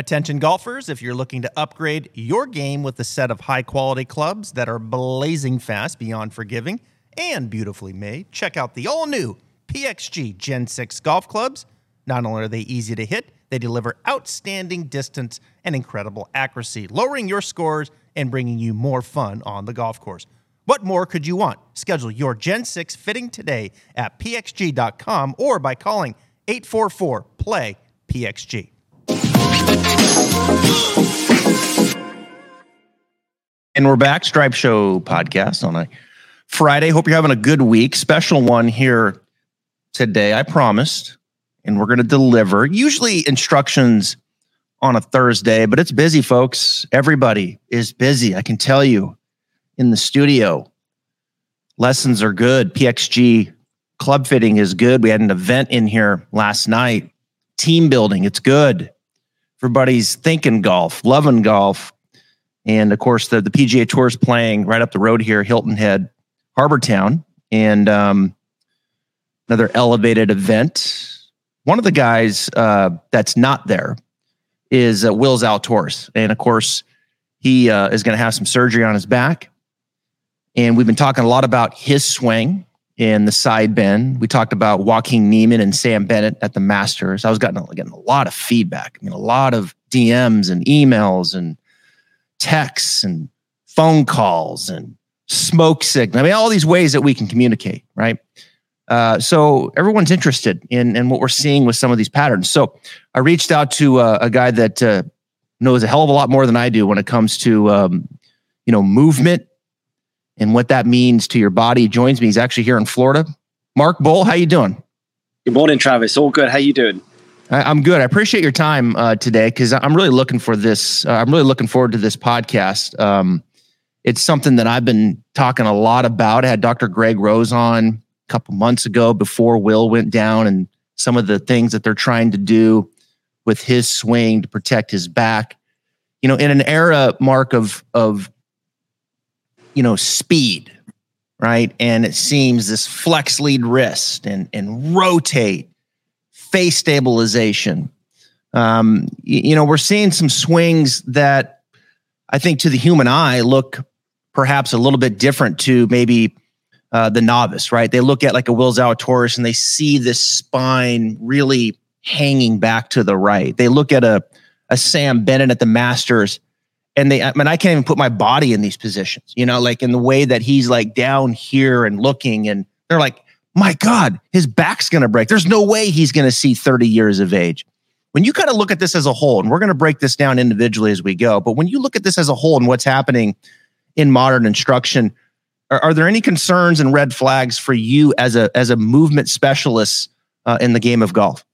Attention golfers, if you're looking to upgrade your game with a set of high quality clubs that are blazing fast, beyond forgiving, and beautifully made, check out the all new PXG Gen 6 golf clubs. Not only are they easy to hit, they deliver outstanding distance and incredible accuracy, lowering your scores and bringing you more fun on the golf course. What more could you want? Schedule your Gen 6 fitting today at pxg.com or by calling 844 PLAY PXG. And we're back, Stripe Show podcast on a Friday. Hope you're having a good week. Special one here today, I promised, and we're going to deliver. Usually instructions on a Thursday, but it's busy, folks. Everybody is busy. I can tell you in the studio. Lessons are good. PXG club fitting is good. We had an event in here last night. Team building, it's good. Everybody's thinking golf, loving golf. And of course, the, the PGA Tour is playing right up the road here, Hilton Head, Harbour Town, and um, another elevated event. One of the guys uh, that's not there is uh, Will Zalatoris. And of course, he uh, is going to have some surgery on his back. And we've been talking a lot about his swing in the side bend. We talked about Joaquin Niemann and Sam Bennett at the Masters. I was getting, getting a lot of feedback. I mean, a lot of DMs and emails and texts and phone calls and smoke signal. I mean, all these ways that we can communicate, right? Uh, so everyone's interested in, in what we're seeing with some of these patterns. So I reached out to uh, a guy that uh, knows a hell of a lot more than I do when it comes to um, you know movement and what that means to your body. He joins me. He's actually here in Florida. Mark Bull, how you doing? Good morning, Travis. All good. How you doing? I, am good. I appreciate your time uh, today because I'm really looking for this. Uh, I'm really looking forward to this podcast. Um, it's something that I've been talking a lot about. I had Dr. Greg Rose on a couple months ago before Will went down, and some of the things that they're trying to do with his swing to protect his back. You know, in an era, Mark, of of you know, speed, right? And it seems this flex lead wrist and and rotate, face stabilization. Um, you, you know, we're seeing some swings that I think to the human eye look perhaps a little bit different to maybe uh, the novice, right? They look at like a Will Zalatoris and they see this spine really hanging back to the right. They look at a a Sam Bennett at the Masters and they I mean I can't even put my body in these positions, you know, like in the way that he's like down here and looking and they're like, "My god, his back's going to break. There's no way he's going to see 30 years of age." When you kind of look at this as a whole, and we're going to break this down individually as we go, but when you look at this as a whole and what's happening in modern instruction, are, are there any concerns and red flags for you as a as a movement specialist uh, in the game of golf?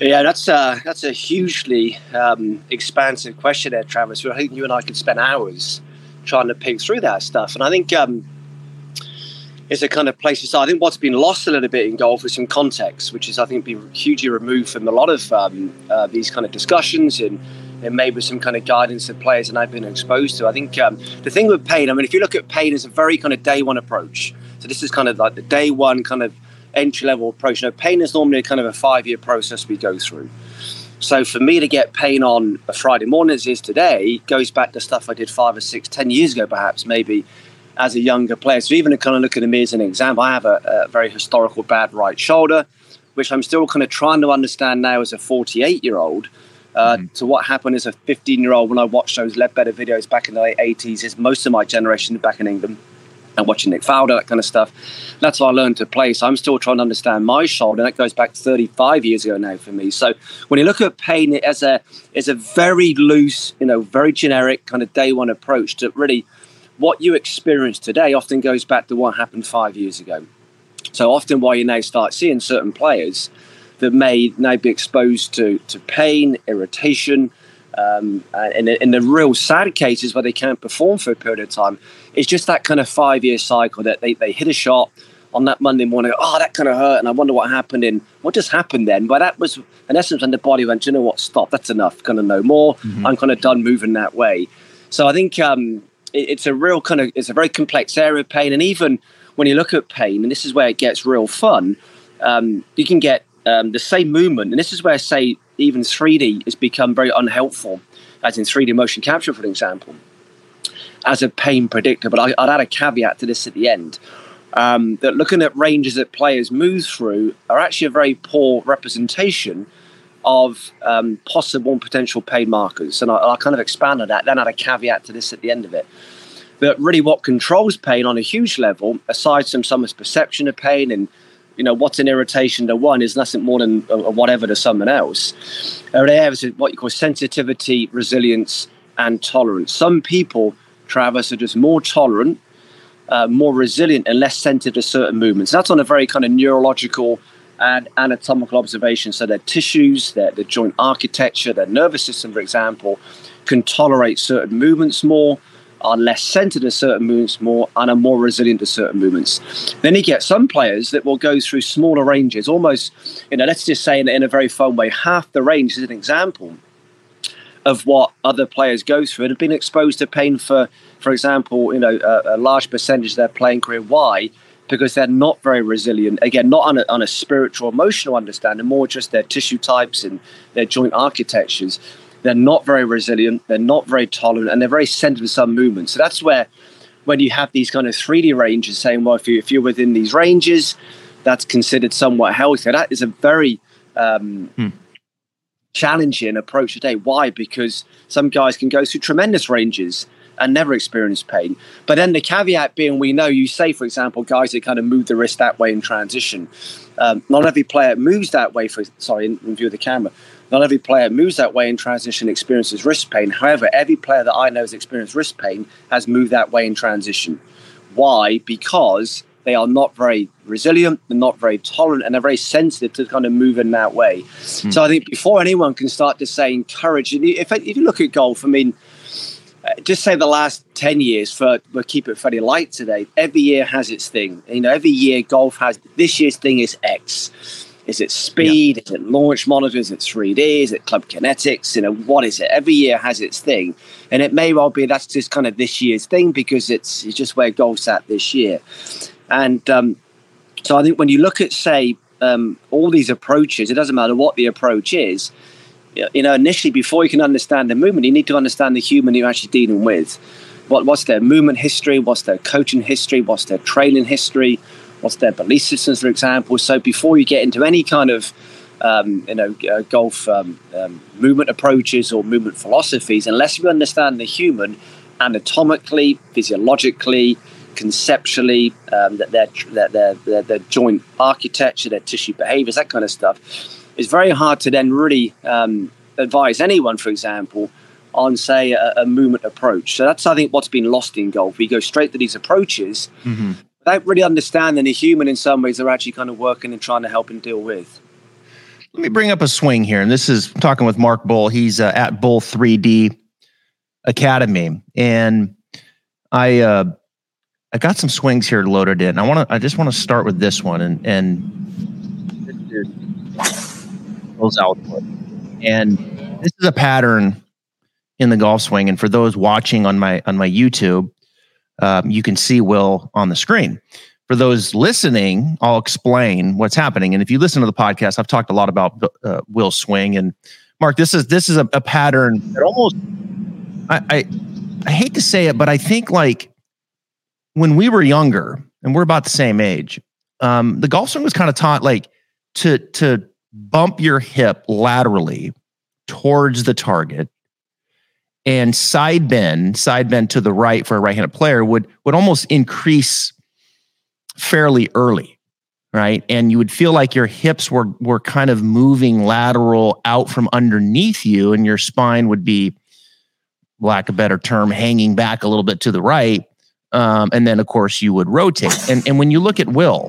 Yeah, that's a, that's a hugely um, expansive question there, Travis. I think you and I could spend hours trying to pick through that stuff. And I think um, it's a kind of place to start. I think what's been lost a little bit in golf is some context, which is, I think, been hugely removed from a lot of um, uh, these kind of discussions and, and maybe some kind of guidance that players and I've been exposed to. I think um, the thing with pain, I mean, if you look at pain as a very kind of day one approach, so this is kind of like the day one kind of – entry level approach. Now, pain is normally kind of a five year process we go through. So for me to get pain on a Friday morning as is today goes back to stuff I did five or six, ten years ago, perhaps maybe as a younger player. So even to kind of look at me as an example, I have a, a very historical bad right shoulder, which I'm still kind of trying to understand now as a 48 year old. Uh, mm-hmm. To what happened as a 15 year old when I watched those Leadbetter videos back in the late 80s, is most of my generation back in England and watching Nick Faldo, that kind of stuff. That's how I learned to play. So I'm still trying to understand my shoulder. That goes back 35 years ago now for me. So when you look at pain as a as a very loose, you know, very generic kind of day one approach to really what you experience today often goes back to what happened five years ago. So often why you now start seeing certain players that may now be exposed to, to pain, irritation, um, and in the real sad cases where they can't perform for a period of time, it's just that kind of five year cycle that they, they hit a shot on that Monday morning. Oh, that kind of hurt, and I wonder what happened. And what just happened then? But that was, in essence, when the body went, you know what, stop, that's enough, kind of no more. Mm-hmm. I'm kind of done moving that way. So I think um, it, it's a real kind of, it's a very complex area of pain. And even when you look at pain, and this is where it gets real fun, um, you can get um, the same movement, and this is where, say, even 3D has become very unhelpful, as in 3D motion capture, for example, as a pain predictor. But I, would add a caveat to this at the end um, that looking at ranges that players move through are actually a very poor representation of um, possible and potential pain markers. And I, will kind of expand on that, then add a caveat to this at the end of it. That really what controls pain on a huge level, aside from someone's perception of pain and you know what's an irritation to one is nothing more than a, a whatever to someone else. Are areas of what you call sensitivity, resilience, and tolerance. Some people, Travis, are just more tolerant, uh, more resilient, and less sensitive to certain movements. That's on a very kind of neurological and anatomical observation. So their tissues, their, their joint architecture, their nervous system, for example, can tolerate certain movements more are less centered to certain movements more and are more resilient to certain movements. Then you get some players that will go through smaller ranges, almost, you know, let's just say in, in a very fun way, half the range is an example of what other players go through and have been exposed to pain for, for example, you know, a, a large percentage of their playing career. Why? Because they're not very resilient. Again, not on a, on a spiritual, emotional understanding, more just their tissue types and their joint architectures. They're not very resilient. They're not very tolerant, and they're very sensitive to some movement. So that's where, when you have these kind of 3D ranges, saying, well, if, you, if you're within these ranges, that's considered somewhat healthy. That is a very um, hmm. challenging approach today. Why? Because some guys can go through tremendous ranges and never experience pain. But then the caveat being, we know you say, for example, guys that kind of move the wrist that way in transition. Um, not every player moves that way. For sorry, in, in view of the camera, not every player moves that way in transition experiences wrist pain. However, every player that I know has experienced wrist pain has moved that way in transition. Why? Because they are not very resilient, they're not very tolerant, and they're very sensitive to kind of moving that way. Hmm. So I think before anyone can start to say encourage, if, if you look at golf, I mean, uh, just say the last 10 years for we'll keep it fairly light today every year has its thing you know every year golf has this year's thing is x is it speed? Yeah. Is it launch monitors? Is it 3D? Is it club kinetics? You know, what is it? Every year has its thing. And it may well be that's just kind of this year's thing because it's, it's just where golf's at this year. And um, so I think when you look at, say, um, all these approaches, it doesn't matter what the approach is, you know, initially before you can understand the movement, you need to understand the human you're actually dealing with. What, what's their movement history? What's their coaching history? What's their training history? What's their belief systems, for example. So before you get into any kind of um, you know uh, golf um, um, movement approaches or movement philosophies, unless you understand the human anatomically, physiologically, conceptually, um, that their, their, their, their joint architecture, their tissue behaviors, that kind of stuff, it's very hard to then really um, advise anyone, for example, on say a, a, movement approach. So that's I think what's been lost in golf. We go straight to these approaches, mm-hmm without really understanding the human in some ways they're actually kind of working and trying to help and deal with. Let me bring up a swing here. And this is I'm talking with Mark Bull. He's uh, at Bull 3D Academy. And I uh, I got some swings here loaded in. I want to I just want to start with this one and and goes output. And this is a pattern in the golf swing. And for those watching on my on my YouTube, um, you can see Will on the screen. For those listening, I'll explain what's happening. And if you listen to the podcast, I've talked a lot about uh, Will swing and Mark. This is this is a, a pattern that almost I, I I hate to say it, but I think like when we were younger and we're about the same age, um, the golf swing was kind of taught like to to bump your hip laterally towards the target and side bend, side bend to the right for a right-handed player would would almost increase fairly early, right? And you would feel like your hips were were kind of moving lateral out from underneath you, and your spine would be, lack of better term, hanging back a little bit to the right. Um, and then of course you would rotate. And and when you look at Will,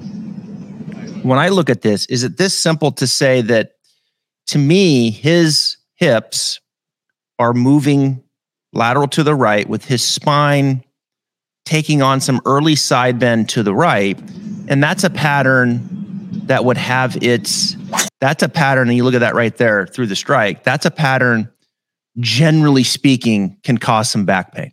when I look at this, is it this simple to say that to me, his hips are moving lateral to the right with his spine taking on some early side bend to the right. And that's a pattern that would have its, that's a pattern. And you look at that right there through the strike. That's a pattern, generally speaking, can cause some back pain.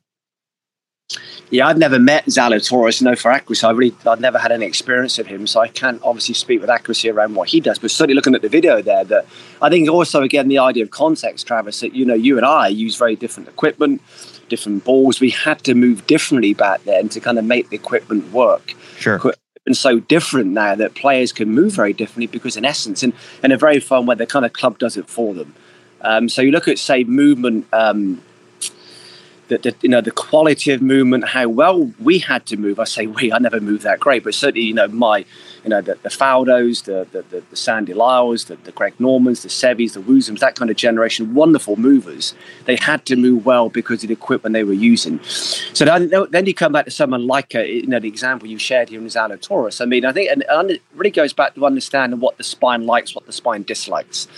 Yeah, I've never met Zalatoris. No, for accuracy, I really, I've never had any experience of him, so I can't obviously speak with accuracy around what he does. But certainly, looking at the video there, that I think also again the idea of context, Travis. That you know, you and I use very different equipment, different balls. We had to move differently back then to kind of make the equipment work. Sure. And so different now that players can move very differently because, in essence, in, in a very fun way, the kind of club does it for them. Um, so you look at, say, movement um, the, the, you know the quality of movement, how well we had to move. I say we, I never moved that great, but certainly you know my, you know the, the Faldos, the the, the, Sandy Lyles, the, the Greg Normans, the Sevies, the Woosnams, that kind of generation, wonderful movers. They had to move well because of the equipment they were using. So then, then you come back to someone like a, you know the example you shared here in Zalatoris. I mean, I think and, and it really goes back to understanding what the spine likes, what the spine dislikes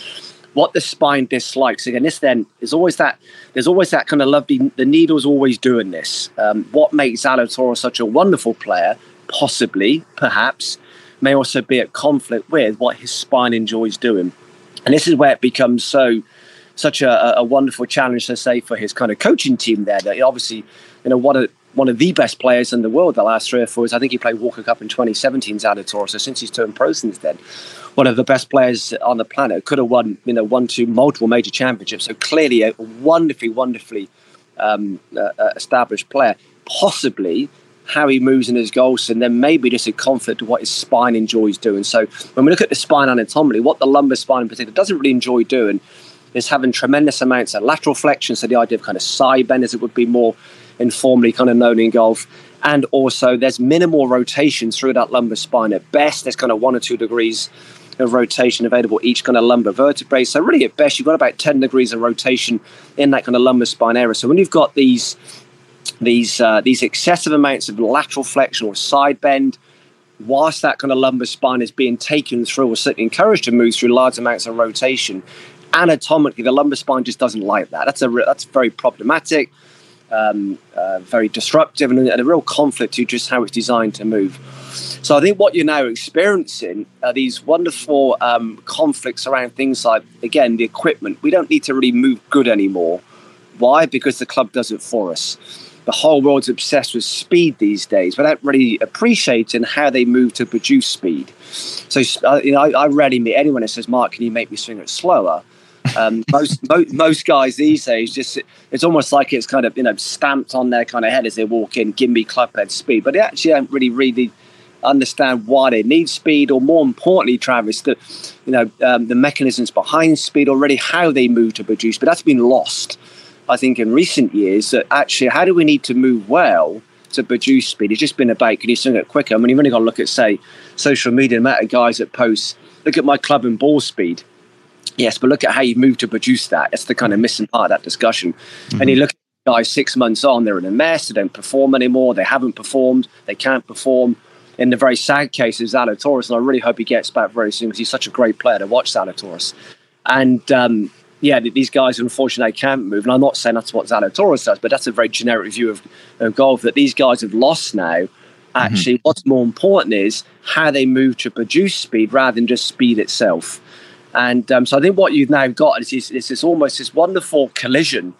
what the spine dislikes. Again, this then is always that there's always that kind of lovely. The needle's always doing this. Um, what makes Zalatoris such a wonderful player, possibly, perhaps, may also be at conflict with what his spine enjoys doing, and this is where it becomes so such a, a wonderful challenge to say for his kind of coaching team there. That obviously, you know, what a one of the best players in the world the last three or four years. I think he played Walker Cup in 2017, Zalatoris. So since he's turned pro since then, one of the best players on the planet. Could have won, you know, one two multiple major championships. So clearly a wonderfully, wonderfully um, uh, uh, established player. Possibly how he moves in his goals, and then maybe just a conflict with what his spine enjoys doing. So when we look at the spine anatomically, what the lumbar spine in particular doesn't really enjoy doing is having tremendous amounts of lateral flexion. So the idea of kind of side bend, as it would be more informally kind of known in golf. And also, there's minimal rotation through that lumbar spine. At best, there's kind of one or two degrees of rotation available each kind of lumbar vertebrae. So really, at best, you've got about 10 degrees of rotation in that kind of lumbar spine area. So when you've got these these uh, these excessive amounts of lateral flexion or side bend, whilst that kind of lumbar spine is being taken through or certainly encouraged to move through large amounts of rotation, anatomically the lumbar spine just doesn't like that. That's a that's very problematic. Um, uh, very disruptive and, and a real conflict to just how it's designed to move. So I think what you're now experiencing are these wonderful um, conflicts around things like, again, the equipment. We don't need to really move good anymore. Why? Because the club does it for us. The whole world's obsessed with speed these days without really appreciating how they move to produce speed. So, uh, you know, I, I rarely meet anyone that says, Mark, can you make me swing it slower? Um, most, most, most guys these days just it's almost like it's kind of you know stamped on their kind of head as they walk in. Give me clubhead speed, but they actually don't really really understand why they need speed, or more importantly, Travis, the you know um, the mechanisms behind speed, already how they move to produce. But that's been lost, I think, in recent years. That actually, how do we need to move well to produce speed? It's just been about can you swing it quicker? I mean, you've only got to look at say social media, the amount of guys that post, look at my club and ball speed. Yes, but look at how you move to produce that. That's the kind of missing part of that discussion. Mm-hmm. And you look at guys six months on, they're in a mess. They don't perform anymore. They haven't performed. They can't perform in the very sad case of Zalatoris, and I really hope he gets back very soon because he's such a great player to watch Zalatoris. And um, yeah, these guys unfortunately can't move, and I'm not saying that's what Zalatoris does, but that's a very generic view of, of golf that these guys have lost now. Actually, mm-hmm. what's more important is how they move to produce speed rather than just speed itself. And um, so I think what you've now got is, is, is this almost this wonderful collision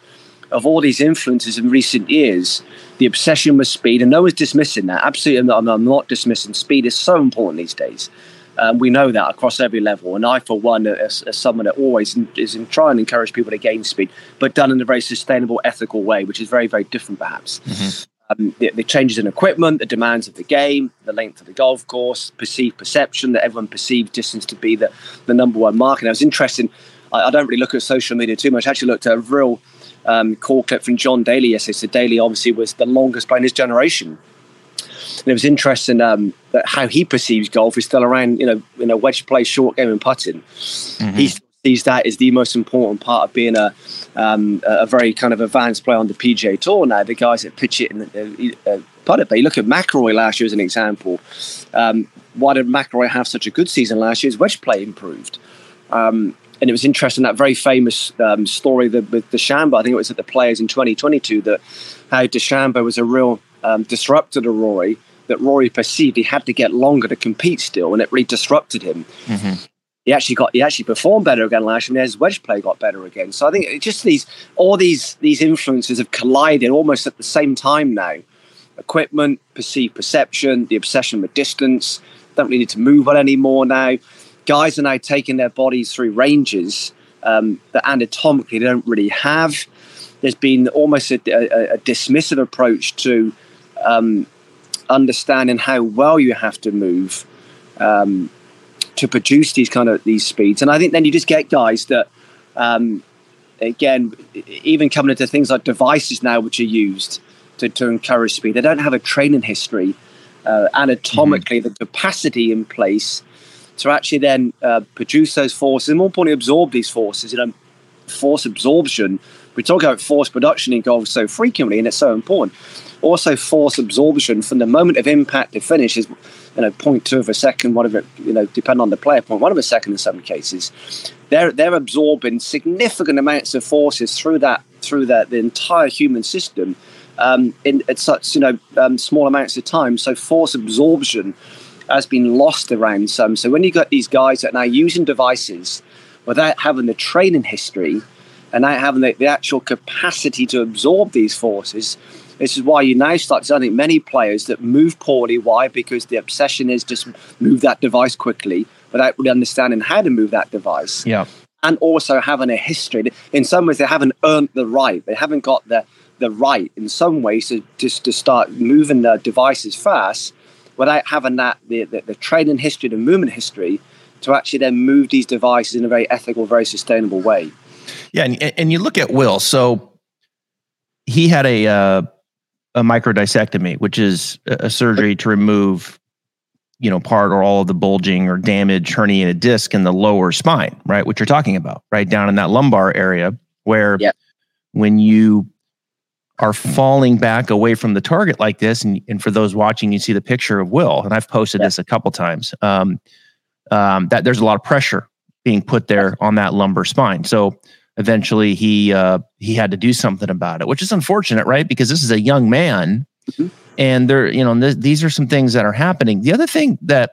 of all these influences in recent years the obsession with speed, and no one's dismissing that. Absolutely, I'm, I'm not dismissing. Speed is so important these days. Um, we know that across every level. And I, for one, as, as someone that always is in trying to encourage people to gain speed, but done in a very sustainable, ethical way, which is very, very different, perhaps. Mm-hmm. Um, the, the, changes in equipment, the demands of the game, the length of the golf course, perceived perception that everyone perceived distance to be the, the number one mark. And I was interested. I, I don't really look at social media too much. I actually looked at a real um, call clip from John Daly yesterday. So Daly obviously was the longest player in his generation. And it was interesting um, that how he perceives golf is still around, you know, in a wedge play, short game, and putting. Mm-hmm. He sees that as the most important part of being a um, a very kind of advanced player on the PGA Tour. Now the guys that pitch it and uh, putt it, but you look at McIlroy last year as an example. Um, why did McIlroy have such a good season last year? His wedge play improved. Um, and it was interesting that very famous um, story that, with DeChambeau. I think it was at the Players in 2022 that how DeChambeau was a real um, disruptor to Rory. That Rory perceived he had to get longer to compete still, and it really disrupted him. Mm-hmm. He actually got he actually performed better again last year, his wedge play got better again. So I think just these all these these influences have collided almost at the same time now. equipment, perceived perception, the obsession with distance. Don't really need to move on anymore now. Guys are now taking their bodies through ranges um, that anatomically they don't really have. There's been almost a, a, a dismissive approach to um, understanding how well you have to move um, to produce these kind of these speeds. And I think then you just get guys that, um, again, even coming into things like devices now which are used to, to encourage speed. They don't have a training history uh, anatomically, mm-hmm. the capacity in place to actually then uh, produce those forces and more importantly absorb these forces. You know, force absorption. We talk about force production in golf so frequently, and it's so important. Also, force absorption from the moment of impact to finish is, you know, 0.2 of a second, whatever, you know, depending on the player, 0.1 of a second in some cases. They're they're absorbing significant amounts of forces through that through that the entire human system um, in at such you know um, small amounts of time. So force absorption has been lost around some. So when you got these guys that are now using devices without having the training history and not having the, the actual capacity to absorb these forces, this is why you now start to I think many players that move poorly. Why? Because the obsession is just move that device quickly without really understanding how to move that device. Yeah. And also having a history. In some ways, they haven't earned the right. They haven't got the the right in some ways to just to start moving the devices fast without having that the, the, the training history, the movement history, to actually then move these devices in a very ethical, very sustainable way. Yeah, and, and you look at Will. So he had a uh, a microdiscectomy, which is a surgery to remove, you know, part or all of the bulging or damage herniated disc in the lower spine, right? What you're talking about, right down in that lumbar area, where yep. when you are falling back away from the target like this, and, and for those watching, you see the picture of Will, and I've posted this a couple times. Um, um, that there's a lot of pressure being put there on that lumbar spine. So eventually, he uh, he had to do something about it, which is unfortunate, right? Because this is a young man, mm-hmm. and there, you know, th- these are some things that are happening. The other thing that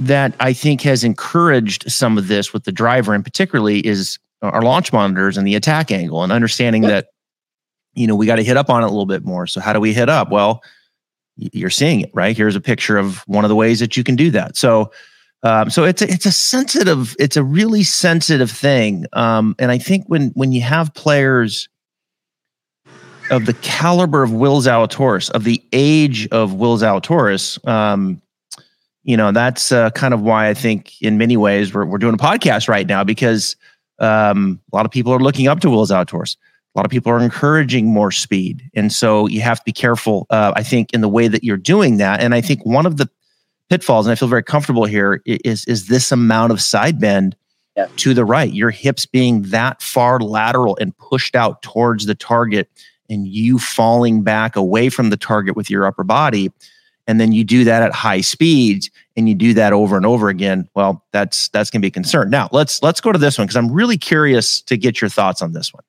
that I think has encouraged some of this with the driver, and particularly, is our launch monitors and the attack angle, and understanding that you know, we got to hit up on it a little bit more. So how do we hit up? Well, you're seeing it, right? Here's a picture of one of the ways that you can do that. So, um, so it's a, it's a sensitive, it's a really sensitive thing. Um, and I think when when you have players of the caliber of Will Zalatoris, of the age of Will Zalatoris, um, you know, that's uh, kind of why I think in many ways we're we're doing a podcast right now because um, a lot of people are looking up to Will Zalatoris. A lot of people are encouraging more speed. And so you have to be careful uh, i think in the way that you're doing that. And i think one of the pitfalls and i feel very comfortable here is is this amount of side bend yeah. to the right your hips being that far lateral and pushed out towards the target and you falling back away from the target with your upper body and then you do that at high speeds and you do that over and over again well that's that's going to be a concern now let's let's go to this one because i'm really curious to get your thoughts on this one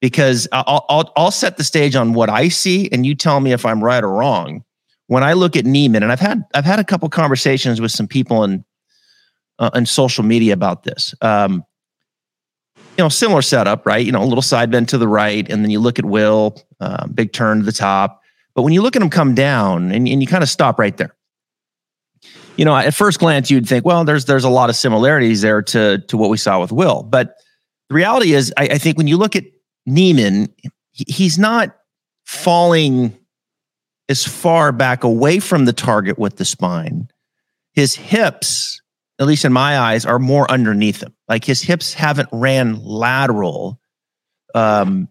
because uh, I'll, I'll, I'll set the stage on what I see, and you tell me if I'm right or wrong. When I look at Niemann, and I've had I've had a couple conversations with some people in uh, in social media about this. Um, you know, similar setup, right? You know, a little side bend to the right, and then you look at Will, uh, big turn to the top. But when you look at him come down, and, and you kind of stop right there, you know, at first glance you'd think, well, there's there's a lot of similarities there to to what we saw with Will, but the reality is, I, I think when you look at Niemann, he's not falling as far back away from the target with the spine. His hips, at least in my eyes, are more underneath him. Like his hips haven't ran lateral um,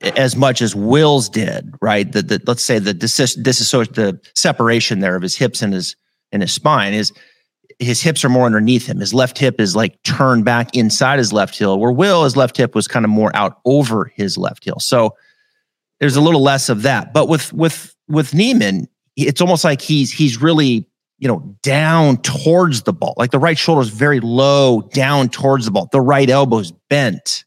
as much as Will's did, right? The, the let's say the is the separation there of his hips and his and his spine is his hips are more underneath him. His left hip is like turned back inside his left heel, where Will, his left hip was kind of more out over his left heel. So there's a little less of that. But with with with Niemann, it's almost like he's he's really you know down towards the ball. Like the right shoulder is very low down towards the ball. The right elbow is bent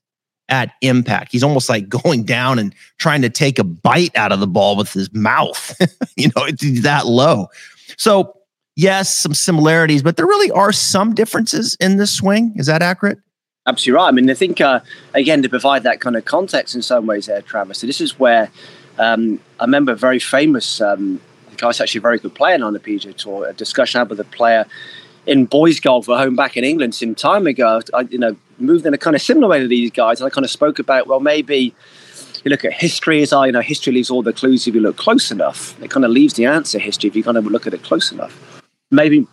at impact. He's almost like going down and trying to take a bite out of the ball with his mouth. you know, it's that low. So yes, some similarities, but there really are some differences in this swing. Is that accurate? Absolutely right. I mean, I think, uh, again, to provide that kind of context in some ways there, Travis, so this is where Um, I remember a very famous um, guy, was actually a very good player on the PGA Tour. A discussion I had with a player in boys golf at home back in England some time ago. I, you know, moved in a kind of similar way to these guys, and I kind of spoke about well, maybe you look at history as I, you know, history leaves all the clues if you look close enough. It kind of leaves the answer history if you kind of look at it close enough. Maybe,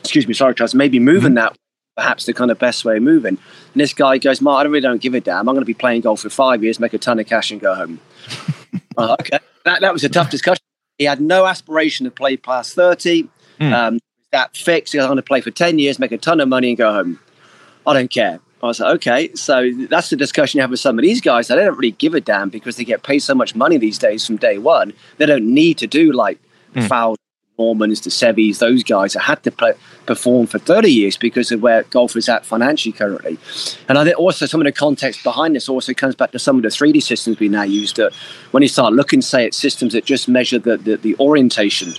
excuse me, sorry, Charles, maybe moving mm-hmm. that perhaps the kind of best way of moving. And this guy goes, Mark, I really don't give a damn. I'm going to be playing golf for five years, make a ton of cash, and go home. uh, okay, that, that was a tough discussion. He had no aspiration to play past 30. Mm. Um, that fixed. I'm going to play for 10 years, make a ton of money, and go home. I don't care. I was like, okay, so that's the discussion you have with some of these guys. They don't really give a damn because they get paid so much money these days from day one. They don't need to do like mm. foul Normans, the Sevis, those guys that had to play, perform for 30 years because of where golf is at financially currently. And I think also some of the context behind this also comes back to some of the 3D systems we now use that when you start looking, say, at systems that just measure the, the, the orientation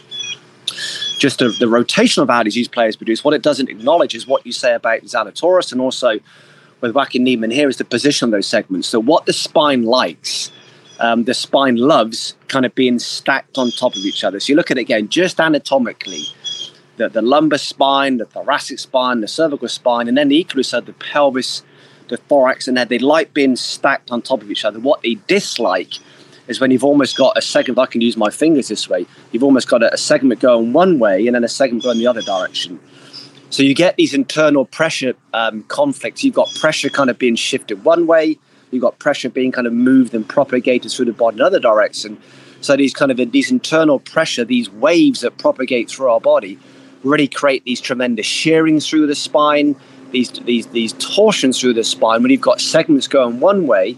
just the, the, rotational values these players produce. What it doesn't acknowledge is what you say about Zalatoris and also with Joaquin Niemann here is the position of those segments. So what the spine likes, um, the spine loves kind of being stacked on top of each other. So you look at it again, just anatomically, the, the lumbar spine, the thoracic spine, the cervical spine, and then the equally so the pelvis, the thorax, and head. They like being stacked on top of each other. What they dislike is when you've almost got a segment, I can use my fingers this way, you've almost got a, a segment going one way and then a segment going the other direction. So you get these internal pressure um, conflicts. You've got pressure kind of being shifted one way. You've got pressure being kind of moved and propagated through the body in another direction. So these kind of these internal pressure, these waves that propagate through our body, really create these tremendous shearings through the spine, these these these torsions through the spine. When you've got segments going one way,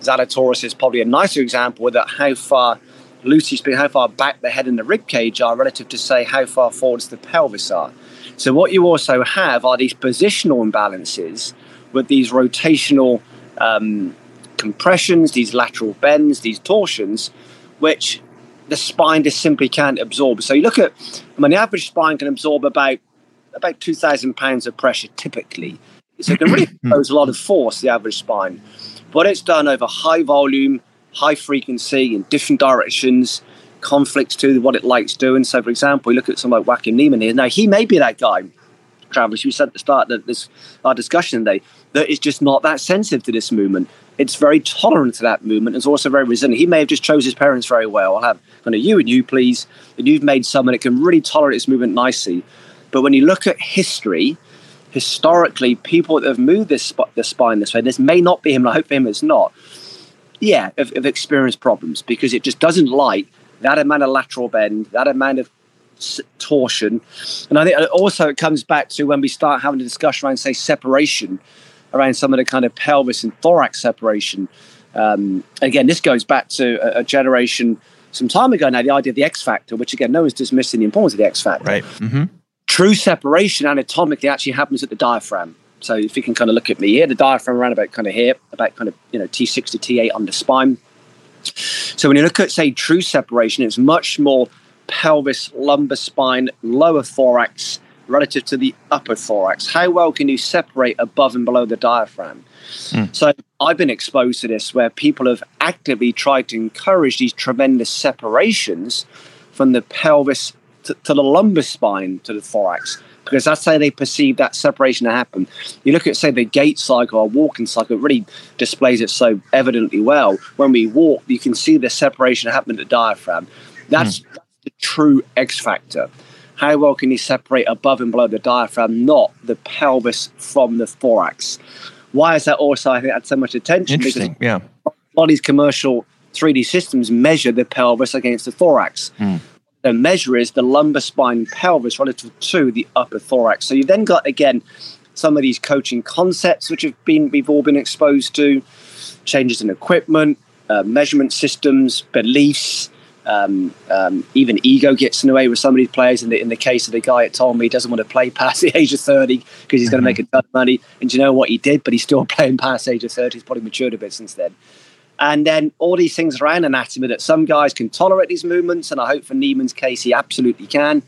Zalatoris is probably a nicer example that how far loosely speaking, how far back the head and the rib cage are relative to say how far forwards the pelvis are. So what you also have are these positional imbalances with these rotational um, compressions, these lateral bends, these torsions, which the spine just simply can't absorb. So you look at, I mean, the average spine can absorb about about two thousand pounds of pressure typically. So it can really impose a lot of force. The average spine, but it's done over high volume, high frequency in different directions conflicts to what it likes doing. So, for example, you look at someone like Joaquin Niemann here. Now, he may be that guy, Travis, we said at the start of this our discussion today, that is just not that sensitive to this movement. It's very tolerant to that movement. It's also very resilient. He may have just chose his parents very well. I'll have kind of you and you, please. And you've made someone that can really tolerate this movement nicely. But when you look at history, historically, people that have moved this sp- the spine this way, this may not be him. I hope for him it's not. Yeah, have, have experienced problems because it just doesn't like that amount of lateral bend, that amount of torsion. And I think uh, also it comes back to when we start having a discussion around, say, separation, around some of the kind of pelvis and thorax separation. Um, again, this goes back to a, a, generation some time ago now, the idea of the X factor, which again, no one's dismissing the importance of the X factor. Right. Mm-hmm. True separation anatomically actually happens at the diaphragm. So if you can kind of look at me here, the diaphragm around about kind of here, about kind of, you know, T6 to T8 on the spine. So when you look at, say, true separation, it's much more pelvis, lumbar spine, lower thorax relative to the upper thorax. How well can you separate above and below the diaphragm? Mm. So I've been exposed to this where people have actively tried to encourage these tremendous separations from the pelvis to, to the lumbar spine to the thorax because that's how they perceive that separation to happen. You look at, say, the gait cycle or walking cycle, it really displays it so evidently well. When we walk, you can see the separation happen at the diaphragm. That's, mm. that's the true X factor. How well can you separate above and below the diaphragm, not the pelvis from the thorax? Why is that also, I think, had so much attention? Interesting, because yeah. A lot of these commercial 3D systems measure the pelvis against the thorax. Mm the measure is the lumbar spine pelvis relative to the upper thorax. So you've then got again some of these coaching concepts which have been we've all been exposed to, changes in equipment, uh, measurement systems, beliefs. Um, um, even ego gets in the way with some of these players. In the, in the case of the guy that told me he doesn't want to play past the age of 30 because he's mm-hmm. going to make a ton of money. And you know what he did? But he's still playing past the age of 30. He's probably matured a bit since then. And then all these things around anatomy that some guys can tolerate these movements, and I hope for Niemann's case he absolutely can.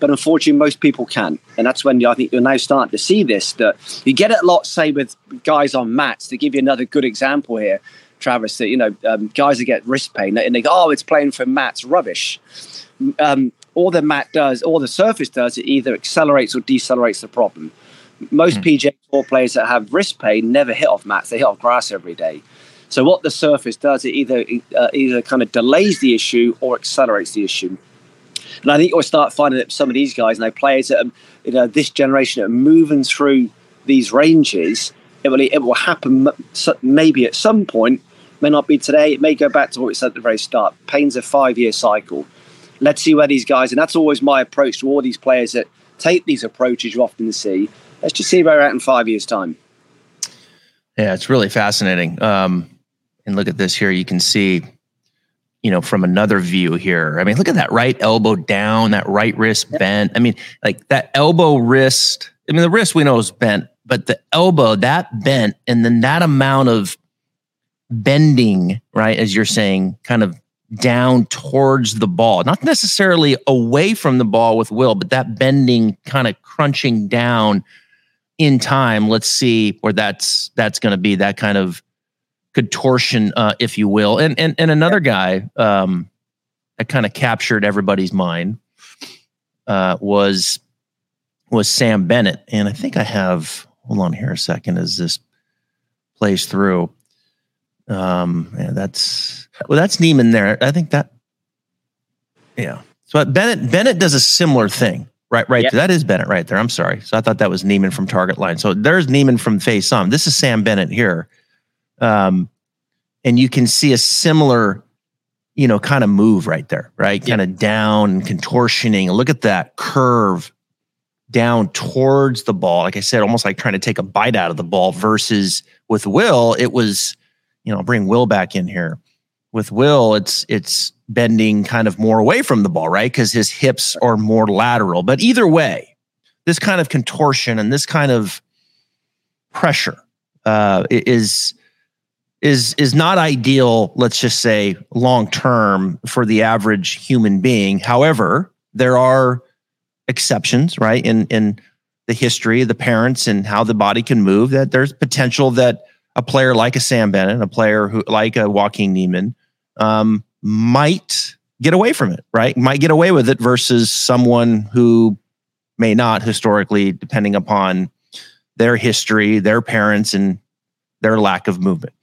But unfortunately, most people can't. And that's when I think you're now starting to see this that you get it a lot, say, with guys on mats. To give you another good example here, Travis, that you know um, guys that get wrist pain and they go, "Oh, it's playing for mats rubbish." Um, all the mat does, all the surface does, it either accelerates or decelerates the problem. Most mm. PGA Tour players that have wrist pain never hit off mats; they hit off grass every day. So what the surface does, it either uh, either kind of delays the issue or accelerates the issue. And I think you'll start finding that some of these guys, and they players that are, you know this generation are moving through these ranges. It will it will happen maybe at some point. May not be today. It may go back to what we said at the very start. Pain's a five year cycle. Let's see where these guys, and that's always my approach to all these players that take these approaches you often see. Let's just see where we're at in five years' time. Yeah, it's really fascinating. Um, and look at this here. You can see, you know, from another view here. I mean, look at that right elbow down, that right wrist bent. I mean, like that elbow wrist. I mean, the wrist we know is bent, but the elbow that bent, and then that amount of bending, right, as you're saying, kind of down towards the ball, not necessarily away from the ball with Will, but that bending, kind of crunching down in time. Let's see where that's that's going to be. That kind of contortion, uh, if you will. And and and another guy um, that kind of captured everybody's mind uh, was was Sam Bennett, and I think I have. Hold on here a second as this plays through. Um, yeah, that's well, that's Niemann there. I think that, yeah. So Bennett Bennett does a similar thing, right? Right. Yep. That is Bennett right there. I'm sorry. So I thought that was Niemann from Target Line. So there's Niemann from Face On. This is Sam Bennett here. Um, and you can see a similar, you know, kind of move right there, right? Yeah. Kind of down and contortioning. Look at that curve down towards the ball. Like I said, almost like trying to take a bite out of the ball versus with Will, it was, you know, I'll bring Will back in here. With Will, it's it's bending kind of more away from the ball, right? Because his hips are more lateral. But either way, this kind of contortion and this kind of pressure uh, is is is not ideal let's just say long term for the average human being however there are exceptions right in in the history of the parents and how the body can move that there's potential that a player like a Sam Bennett a player who like a Joaquin Niemann um, might get away from it right might get away with it versus someone who may not historically depending upon their history their parents and their lack of movement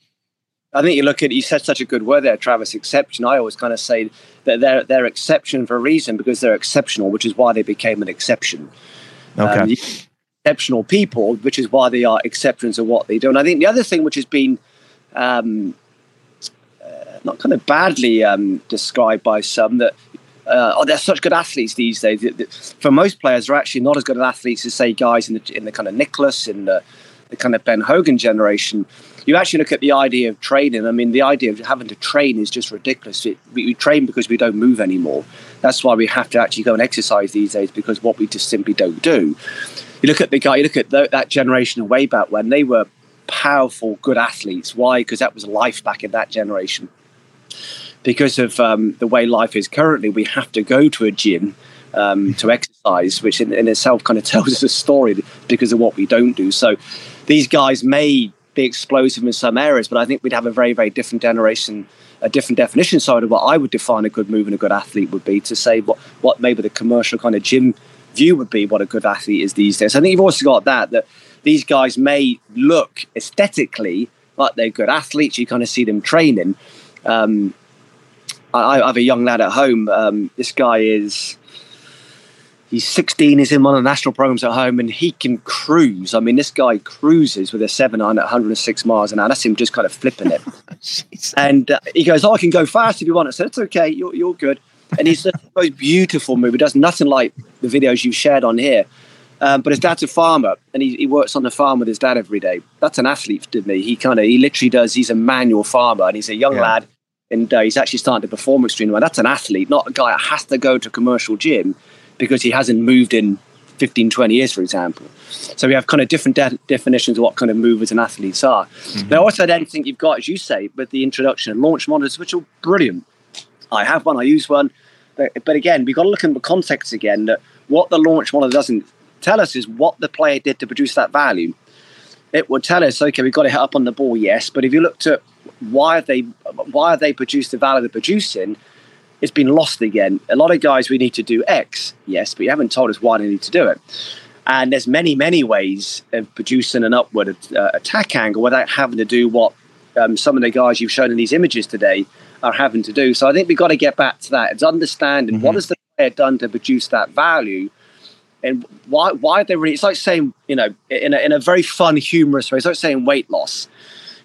I think you look at you said such a good word there, Travis. Exception. I always kind of say that they're they're exception for a reason because they're exceptional, which is why they became an exception. Okay. Um, exceptional people, which is why they are exceptions of what they do. And I think the other thing which has been um, uh, not kind of badly um, described by some that uh, oh, they're such good athletes these days. For most players, they're actually not as good athletes as say guys in the in the kind of Nicklaus and the, the kind of Ben Hogan generation you actually look at the idea of training. I mean, the idea of having to train is just ridiculous. It, we, we, train because we don't move anymore. That's why we have to actually go and exercise these days because what we just simply don't do. You look at the guy, you look at the, that generation way back when they were powerful, good athletes. Why? Because that was life back in that generation. Because of um, the way life is currently, we have to go to a gym um, to exercise, which in, in itself kind of tells us a story because of what we don't do. So these guys may be explosive in some areas, but I think we'd have a very, very different generation, a different definition, sorry, of what I would define a good move and a good athlete would be to say what, what maybe the commercial kind of gym view would be what a good athlete is these days. I think you've also got that, that these guys may look aesthetically like they're good athletes. You kind of see them training. Um, I, I, have a young lad at home. Um, this guy is He's 16. He's in one of the national programs at home, and he can cruise. I mean, this guy cruises with a seven iron at 106 miles an hour. That's him just kind of flipping it. and uh, he goes, "Oh, I can go fast if you want." I said, "It's okay. You're you're good." And he's a most beautiful movie. He does nothing like the videos you've shared on here. Um, but his dad's a farmer, and he, he works on the farm with his dad every day. That's an athlete, to me. he? He kind of he literally does. He's a manual farmer, and he's a young yeah. lad, and uh, he's actually starting to perform extremely well. That's an athlete, not a guy that has to go to a commercial gym because he hasn't moved in 15, 20 years, for example. So we have kind of different de- definitions of what kind of movers and athletes are. Mm-hmm. Now, also, I don't think you've got, as you say, with the introduction of launch monitors, which are brilliant. I have one, I use one. But, but again, we've got to look in the context again that what the launch monitor doesn't tell us is what the player did to produce that value. It would tell us, okay, we've got to hit up on the ball, yes. But if you looked at why have they why have they produced the value they're producing? It's been lost again. A lot of guys, we need to do X, yes, but you haven't told us why they need to do it. And there's many, many ways of producing an upward uh, attack angle without having to do what um, some of the guys you've shown in these images today are having to do. So I think we've got to get back to that. It's understanding mm-hmm. what has the player done to produce that value and why why they really it's like saying you know in a, in a very fun humorous way it's like saying weight loss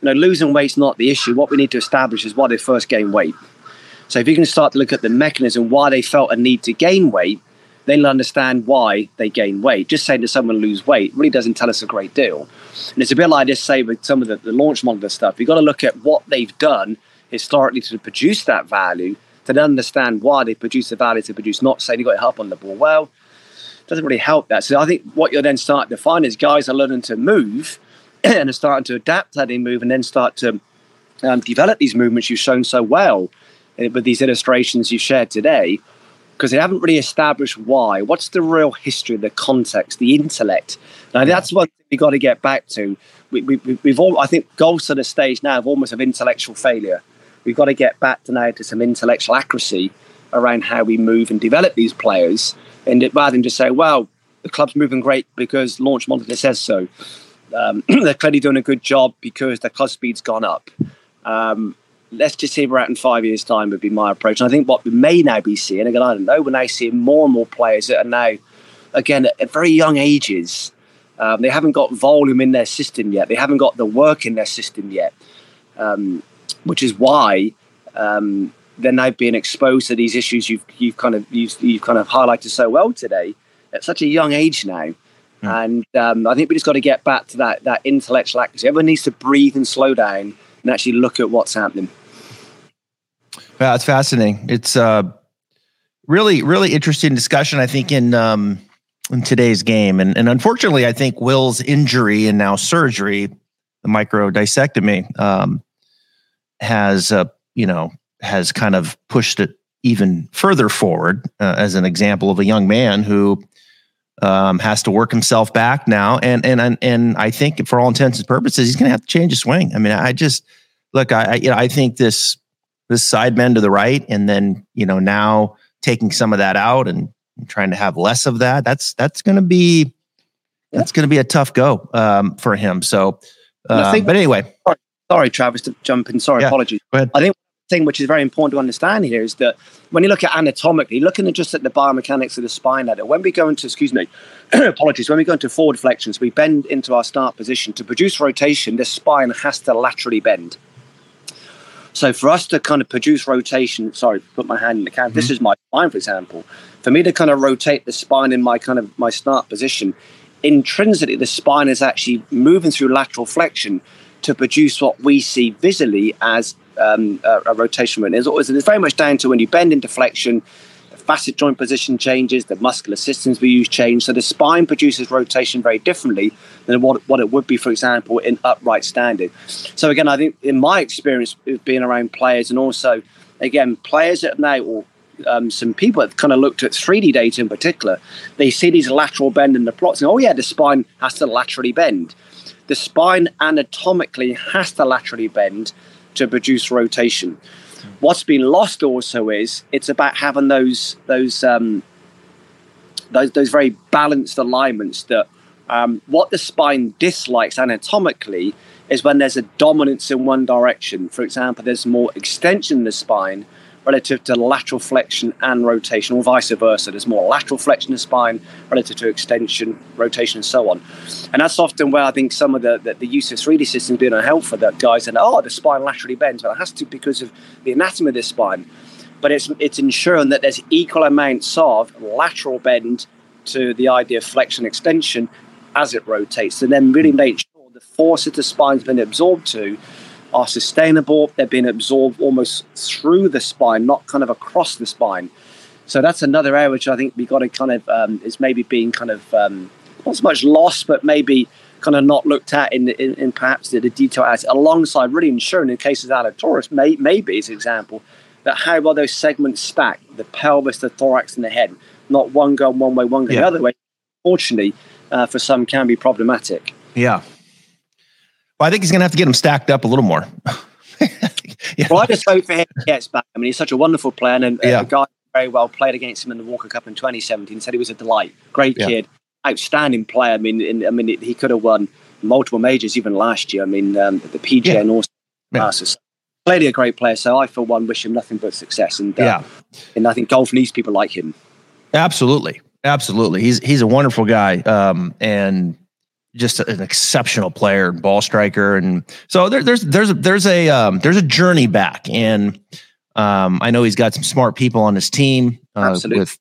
you know losing weight's not the issue what we need to establish is why they first gain weight so if you can start to look at the mechanism why they felt a need to gain weight then you'll understand why they gain weight. Just saying to someone lose weight really doesn't tell us a great deal. And it's a bit like just say with some of the, the launch monitor stuff. You've got to look at what they've done historically to produce that value to understand why they produce the value to produce not saying you've got to help on the ball. Well doesn't really help that. So I think what you're then starting to find is guys are learning to move and are starting to adapt how they move and then start to um, develop these movements you've shown so well with these illustrations you shared today because they haven't really established why. What's the real history, the context, the intellect? Now that's what we got to get back to. We, we, we've all, I think, goals to the stage now of almost of intellectual failure. We've got to get back to now to some intellectual accuracy around how we move and develop these players and it, rather than just say, well, the club's moving great because Launch Monitor says so. Um, they're clearly doing a good job because their club speed's gone up. Um, let's just see where we're at in five years' time would be my approach. And I think what we may now be seeing, again, I don't know, we're now seeing more and more players that are now, again, at, very young ages. Um, they haven't got volume in their system yet. They haven't got the work in their system yet, um, which is why um, they're now being exposed to these issues you've you've kind of you've, you've kind of highlighted so well today at such a young age now. Mm. And um, I think we just got to get back to that that intellectual accuracy. Everyone needs to breathe and slow down and actually look at what's happening. Yeah, it's fascinating. It's uh, really really interesting discussion. I think in um, in today's game, and and unfortunately, I think Will's injury and now surgery, the micro discectomy, um, has uh, you know has kind of pushed it even further forward uh, as an example of a young man who um, has to work himself back now, and and and and I think for all intents and purposes, he's going to have to change his swing. I mean, I just look, I, I you know, I think this this side bend to the right, and then you know now taking some of that out and trying to have less of that. That's that's going to be that's going to be a tough go um, for him. So, uh, think, but anyway, sorry, sorry, Travis, to jump in. Sorry, yeah, apologies. Go ahead. I think thing which is very important to understand here is that when you look at anatomically, looking at just at the biomechanics of the spine ladder, when we go into, excuse me, apologies, when we go into forward flexions, we bend into our start position. To produce rotation, the spine has to laterally bend. So for us to kind of produce rotation, sorry, put my hand in the camera. Mm-hmm. This is my spine, for example. For me to kind of rotate the spine in my kind of my start position, intrinsically the spine is actually moving through lateral flexion to produce what we see visually as um, a, a, rotation movement. It's, always, it's very much down to when you bend into flexion, the facet joint position changes, the muscular systems we use change. So the spine produces rotation very differently than what, what it would be, for example, in upright standing. So again, I think in my experience of being around players and also, again, players that now, or um, some people have kind of looked at 3D data in particular, they see these lateral bend in the plots and, oh yeah, the spine has to laterally bend. The spine anatomically has to laterally bend to produce rotation. What's been lost also is it's about having those those um, those those very balanced alignments that um, what the spine dislikes anatomically is when there's a dominance in one direction. For example, there's more extension in the spine relative to lateral flexion and rotation, or vice versa. There's more lateral flexion in the spine relative to extension, rotation, and so on. And that's often where I think some of the, the, the use of 3D systems being unhelpful that guys and oh, the spine laterally bends. but it has to because of the anatomy of the spine. But it's, it's ensuring that there's equal amounts of lateral bend to the idea of flexion extension as it rotates, and then really make sure the force that the spine's been absorbed to are sustainable. They're being absorbed almost through the spine, not kind of across the spine. So that's another area which I think we got to kind of um, is maybe being kind of um, not so much lost, but maybe kind of not looked at in, in, in perhaps the, the detail as alongside really ensuring in cases Zalatoris, may, maybe as an example, that how well those segments stack, the pelvis, the thorax, and the head, not one going one way, one going yeah. the other way. Fortunately, uh, for some can be problematic. Yeah, well, I think he's going to have to get him stacked up a little more. yeah. Well, I just hope for him he gets back. I mean, he's such a wonderful player, and uh, yeah. a guy very well played against him in the Walker Cup in 2017. Said he was a delight, great yeah. kid, outstanding player. I mean, in, I mean, he could have won multiple majors even last year. I mean, um, the PGA yeah. and also Masters. Clearly a great player. So I, for one, wish him nothing but success. And uh, yeah, and I think golf needs people like him. Absolutely, absolutely. He's he's a wonderful guy, um, and just an exceptional player, and ball striker, and so there, there's there's a, there's a um, there's a journey back, and um, I know he's got some smart people on his team uh, with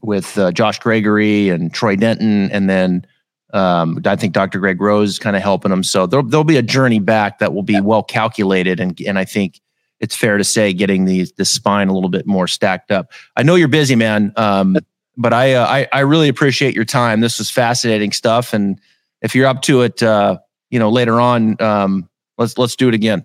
with uh, Josh Gregory and Troy Denton, and then um, I think Dr. Greg Rose is kind of helping him. So there'll, there'll be a journey back that will be yeah. well calculated, and and I think it's fair to say getting the the spine a little bit more stacked up. I know you're busy, man, um, but I, uh, I I really appreciate your time. This was fascinating stuff, and if you're up to it, uh, you know, later on, um, let's let's do it again.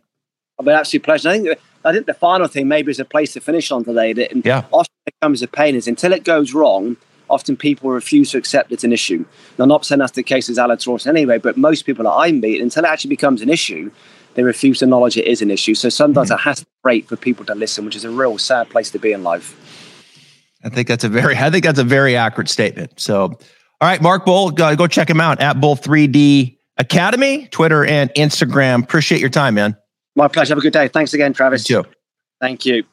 I've been absolute pleasure. I think I think the final thing maybe is a place to finish on today. That yeah. often becomes a pain is until it goes wrong. Often people refuse to accept it's an issue. Now, I'm not saying that's the case with Zalatoris anyway, but most people that I meet, until it actually becomes an issue, they refuse to acknowledge it is an issue. So sometimes mm-hmm. it has to break for people to listen, which is a real sad place to be in life. I think that's a very, I think that's a very accurate statement. So all right, Mark Bull, uh, go, go check him out at Bull 3D Academy, Twitter and Instagram. Appreciate your time, man. My pleasure. Have a good day. Thanks again, Travis. You too. Thank you.